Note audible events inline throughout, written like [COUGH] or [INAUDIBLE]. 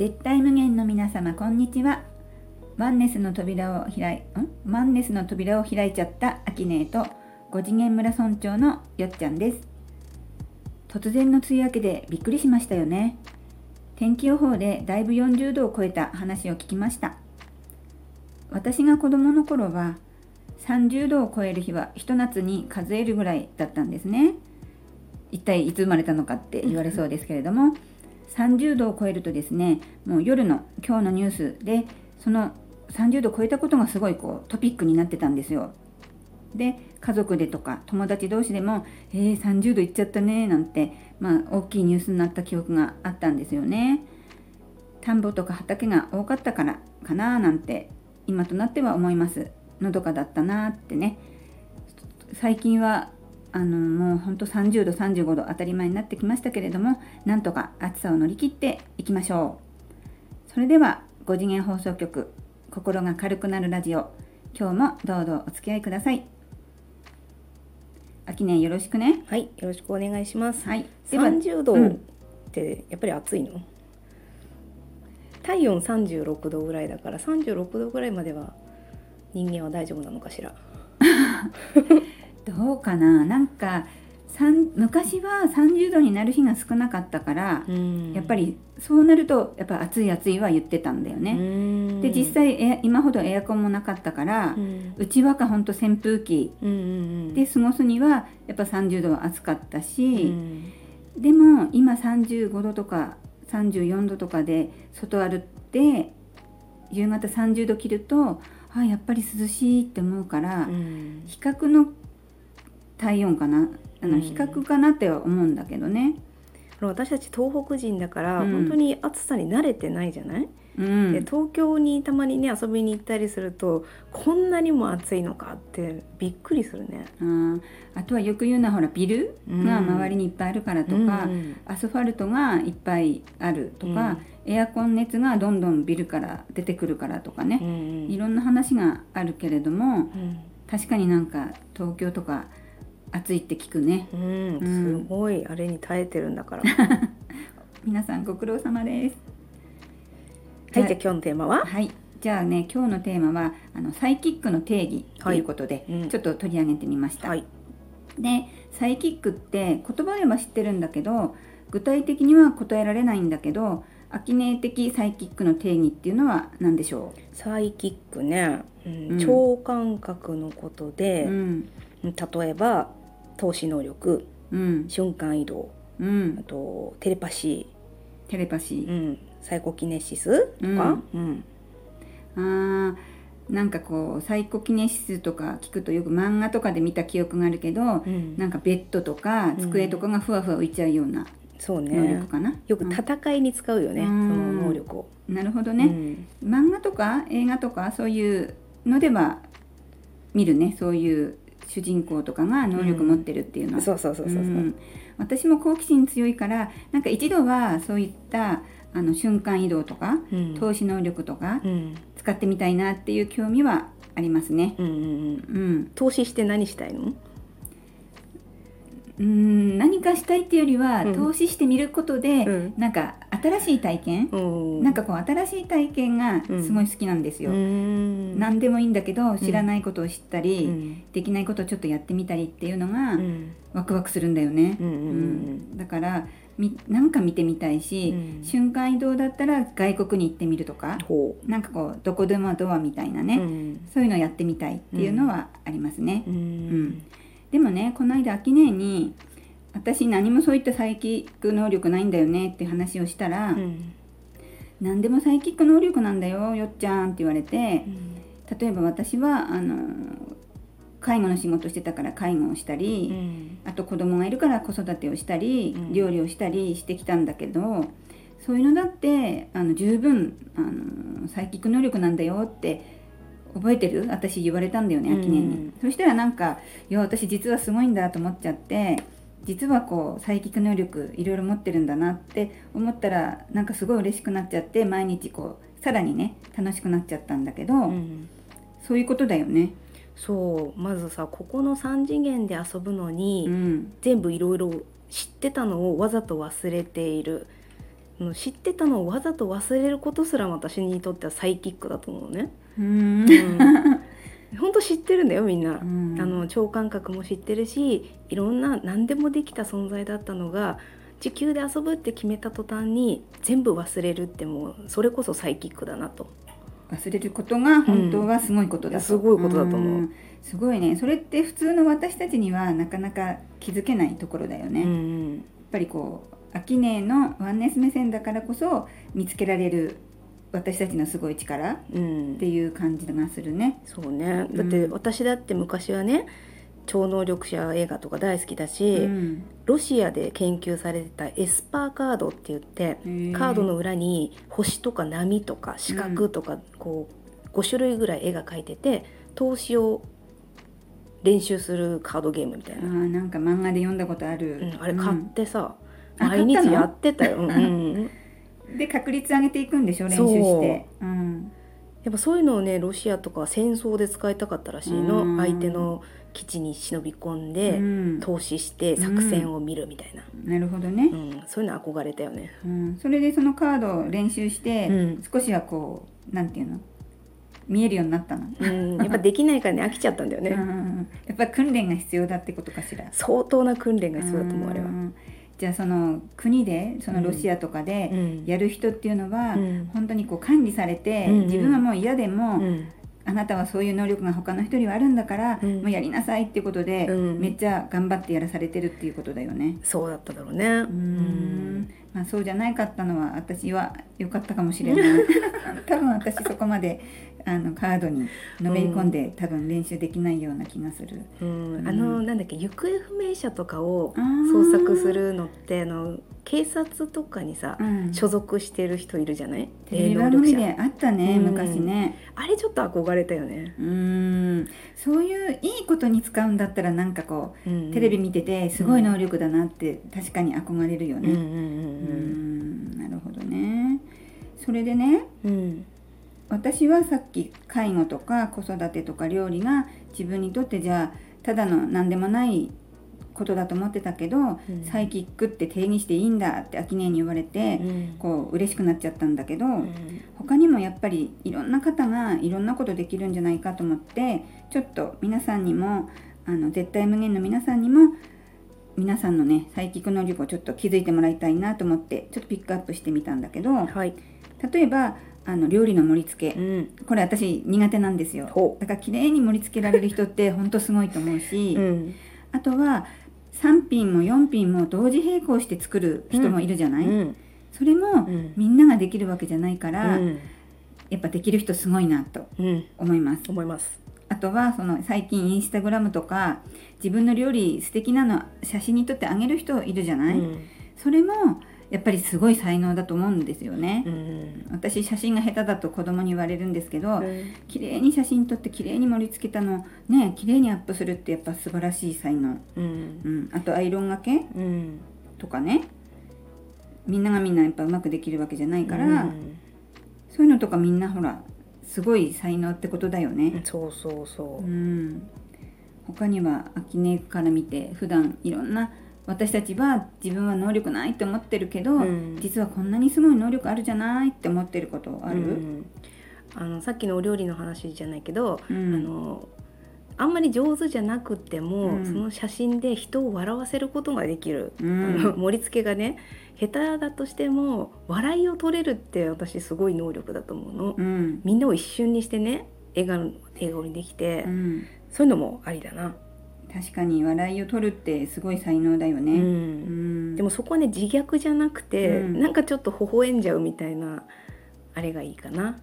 絶対無限の皆様こんにちは。ワンネスの扉を開いん？ワンネスの扉を開いちゃったアキネーと5次元村村長のよっちゃんです。突然の梅雨明けでびっくりしましたよね。天気予報でだいぶ40度を超えた話を聞きました。私が子供の頃は30度を超える日はひと夏に数えるぐらいだったんですね。一体いつ生まれたのかって言われそうですけれども30度を超えるとですねもう夜の今日のニュースでその30度超えたことがすごいこうトピックになってたんですよで家族でとか友達同士でも「えー、30度いっちゃったね」なんて、まあ、大きいニュースになった記憶があったんですよね。田んぼとか畑が多かったからかななんて今となっては思います。のどかだったなってね最近はあのもうほんと30度35度当たり前になってきましたけれどもなんとか暑さを乗り切っていきましょう。それでは5次元放送局心が軽くなるラジオ今日もどうぞお付き合いください。秋年よろしくね。はいよろしくお願いします。はい。30度ってやっぱり暑いの、体温36度ぐらいだから36度ぐらいまでは人間は大丈夫なのかしら？[LAUGHS] どうかな？なんか昔は30度になる日が少なかったから、やっぱりそうなるとやっぱ暑い暑いは言ってたんだよね。で実際え今ほどエアコンもなかったから、うちはかほんと扇風機で過ごすにはやっぱ30度は暑かったし、でも今35度とか34度とかで外歩って夕方30度切るとあやっぱり涼しいって思うから、比較の体温かな？あの比較かなっては思うんだけどね。私たち東北人だから、本当に暑さに慣れてないじゃない、うん、で東京にたまにね遊びに行ったりするとこんなにも暑いのかってびっくりするね。あとはよく言うのはほらビルが周りにいっぱいあるからとか、うん、アスファルトがいっぱいあるとか、うん、エアコン熱がどんどんビルから出てくるからとかね、いろんな話があるけれども、確かになんか東京とか暑いって聞くね、うん、すごいあれに耐えてるんだから。[LAUGHS] 皆さんご苦労様です。はいじゃあ今日のテーマは？はい。じゃあね今日のテーマはあのサイキックの定義ということで、はいうん、ちょっと取り上げてみました、はい、でサイキックって言葉では知ってるんだけど具体的には答えられないんだけどアキネー的サイキックの定義っていうのは何でしょう？サイキックね、うん、超感覚のことで、うん、例えば透視能力、うん、瞬間移動、うん、あとテレパシー。テレパシー、うん、サイコキネシスとか、うん。うん、あなんかこうサイコキネシスとか聞くとよく漫画とかで見た記憶があるけど、うん、なんかベッドとか机とかがふわふわ浮いちゃうようなそうね、能力かな？よく戦いに使うよね、うん、その能力を。なるほどね、うん、漫画とか映画とかそういうのでは見るね。そういう主人公とかが能力持ってるっていうのは、そうそうそうそうそう、ん、私も好奇心強いからなんか一度はそういったあの瞬間移動とか、うん、投資能力とか、使ってみたいなっていう興味はありますね。うんうん。うん、投資して何したいの？うん何かしたいっていうよりは、うん、投資してみることで、うん、なんか新しい体験、うん、なんかこう新しい体験がすごい好きなんですよ。うん、何でもいいんだけど知らないことを知ったり、できないことをちょっとやってみたりっていうのが、ワクワクするんだよね。うんだからみなんか見てみたいし、瞬間移動だったら外国に行ってみるとか、なんかこうどこでもドアみたいなね、そういうのをやってみたいっていうのはありますね。うん。でもねこの間秋音に私何もそういったサイキック能力ないんだよねって話をしたら、うん、何でもサイキック能力なんだよよっちゃんって言われて、うん、例えば私はあの介護の仕事してたから介護をしたり、うん、あと子供がいるから子育てをしたり、料理をしたりしてきたんだけどそういうのだってあの十分あのサイキック能力なんだよって覚えてる？私言われたんだよね秋音に、うん、そしたらなんかいや私実はすごいんだと思っちゃって実はこうサイキック能力いろいろ持ってるんだなって思ったらなんかすごい嬉しくなっちゃって毎日こうさらにね楽しくなっちゃったんだけど、うん、そういうことだよね。そうまずさここの3次元で遊ぶのに、うん、全部いろいろ知ってたのをわざと忘れている。知ってたのをわざと忘れることすら私にとってはサイキックだと思うね。うん本当知ってるんだよみんな、うん、あの超感覚も知ってるしいろんな何でもできた存在だったのが地球で遊ぶって決めた途端に全部忘れるってもうそれこそサイキックだなと。忘れることが本当はすごいことだ、うん、すごいことだと思う、うん、すごいね。それって普通の私たちにはなかなか気づけないところだよね、うん、やっぱりこうアキネのワンネス目線だからこそ見つけられる私たちのすごい力っていう感じがするね。そうね。だって私だって昔はね超能力者映画とか大好きだし、うん、ロシアで研究されてたエスパーカードって言ってカードの裏に星とか波とか四角とか、こう5種類ぐらい絵が描いてて投資を練習するカードゲームみたいな。あなんか漫画で読んだことある、うん、あれ買ってさ、毎日やってたよ。うんで確率上げていくんでしょ練習して。うん。やっぱそういうのをねロシアとか戦争で使いたかったらしいの。相手の基地に忍び込んで、うん、投資して作戦を見るみたいな、うん、なるほどね、うん、そういうの憧れたよね、うん、それでそのカードを練習して、少しはこうなんていうの？見えるようになったの、うん、やっぱできないからね飽きちゃったんだよね、やっぱ訓練が必要だってことかしら？相当な訓練が必要だと思うあれは、じゃあその国でそのロシアとかでやる人っていうのは、本当にこう管理されて、自分はもう嫌でも、あなたはそういう能力が他の人にはあるんだから、うん、もうやりなさいっていうことで、うん、めっちゃ頑張ってやらされてるっていうことだよね。そうだっただろうね。うん。まあ、そうじゃないかったのは私は良かったかもしれない。[LAUGHS] 多分私そこまであのカードにのめり込んで、うん、多分練習できないような気がする。うん、あのなんだっけ行方不明者とかを捜索するのってあの警察とかにさ、うん、所属してる人いるじゃない？テレビ番組であったね、うん、昔ね。あれちょっと憧れたよね。うん。そういういいことに使うんだったらなんかこう、うん、テレビ見ててすごい能力だなって確かに憧れるよね。うん。なるほどね。それでね、うん、私はさっき介護とか子育てとか料理が自分にとってじゃあただの何でもないことだと思ってたけど、うん、サイキックって定義していいんだって秋音に言われて、うん、こう嬉しくなっちゃったんだけど、うん、他にもやっぱりいろんな方がいろんなことできるんじゃないかと思ってちょっと皆さんにもあの絶対無限の皆さんにも皆さんのねサイキック能力をちょっと気づいてもらいたいなと思ってちょっとピックアップしてみたんだけど、はい、例えばあの料理の盛り付け、うん、これ私苦手なんですよ。だから綺麗に盛り付けられる人ってほんとすごいと思うし、うん、あとは3品も4品も同時並行して作る人もいるじゃない、うん、それも、みんなができるわけじゃないから、やっぱできる人すごいなと思います。思います。あとはその最近インスタグラムとか自分の料理素敵なの写真に撮ってあげる人いるじゃない、それもやっぱりすごい才能だと思うんですよね、うん、私写真が下手だと子供に言われるんですけど、うん、綺麗に写真撮って綺麗に盛り付けたのね綺麗にアップするってやっぱ素晴らしい才能、うん、うん、あとアイロンがけ、うん、とかね。みんながみんなやっぱうまくできるわけじゃないから、そういうのとかみんなほらすごい才能ってことだよね。そうそうそう。うん。他には秋音から見て普段いろんな私たちは自分は能力ないって思ってるけど、うん、実はこんなにすごい能力あるじゃないって思ってることある、うん、あのさっきのお料理の話じゃないけど、うん、あのあんまり上手じゃなくても、その写真で人を笑わせることができる、あの盛り付けがね下手だとしても笑いを取れるって私すごい能力だと思うの、みんなを一瞬にしてね笑顔笑顔にできて、そういうのもありだな。確かに笑いを取るってすごい才能だよね、うん、でもそこはね自虐じゃなくて、うん、なんかちょっと微笑んじゃうみたいなあれがいいかな。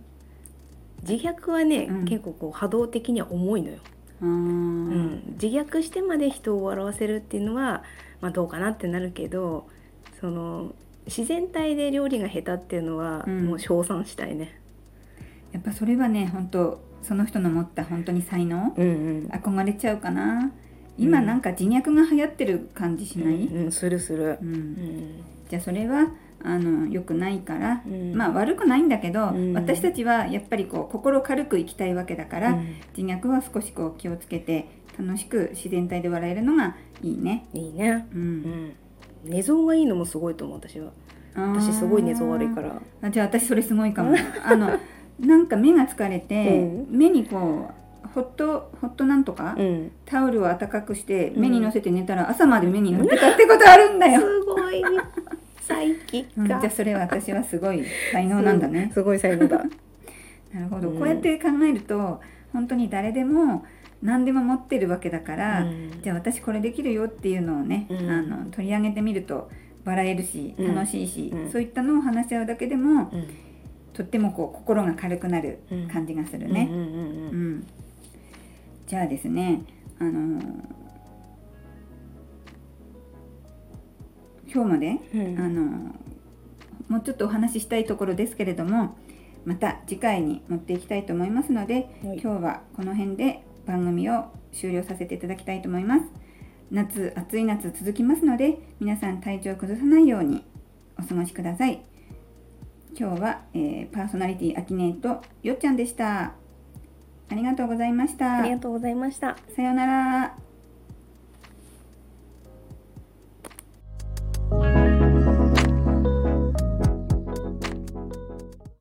自虐はね、うん、結構こう波動的には重いのよ、うん、自虐してまで人を笑わせるっていうのは、まあ、どうかなってなるけどその自然体で料理が下手っていうのはもう称賛したいね、やっぱそれはね本当その人の持った本当に才能、うんうん、憧れちゃうかな今なんか自虐が流行ってる感じしない、うん、うん、するする、うん、じゃあそれはあの良くないから、うん、まあ悪くないんだけど、うん、私たちはやっぱりこう心軽く生きたいわけだから、うん、自虐は少しこう気をつけて楽しく自然体で笑えるのがいいね。いいね。うん。寝相がいいのもすごいと思う私は。私すごい寝相悪いから。あじゃあ私それすごいかも。あの [LAUGHS] なんか目が疲れて、うん、目にこうホットホットなんとか、うん、タオルを暖かくして目にのせて寝たら朝まで目にのってたってことあるんだよ、すごい。最近うん、じゃあそれは私はすごい才能なんだね。すごい才能だ。[LAUGHS] なるほど、こうやって考えると本当に誰でも何でも持ってるわけだから、じゃあ私これできるよっていうのをね、あの取り上げてみると笑えるし楽しいし、そういったのを話し合うだけでも、とってもこう心が軽くなる感じがするね。じゃあですねあの今日まで、うん、あのもうちょっとお話ししたいところですけれどもまた次回に持っていきたいと思いますので、はい、今日はこの辺で番組を終了させていただきたいと思います。夏暑い夏続きますので皆さん体調を崩さないようにお過ごしください。今日は、えー、パーソナリティアキネートよっちゃんでしたありがとうございました。ありがとうございました。さようなら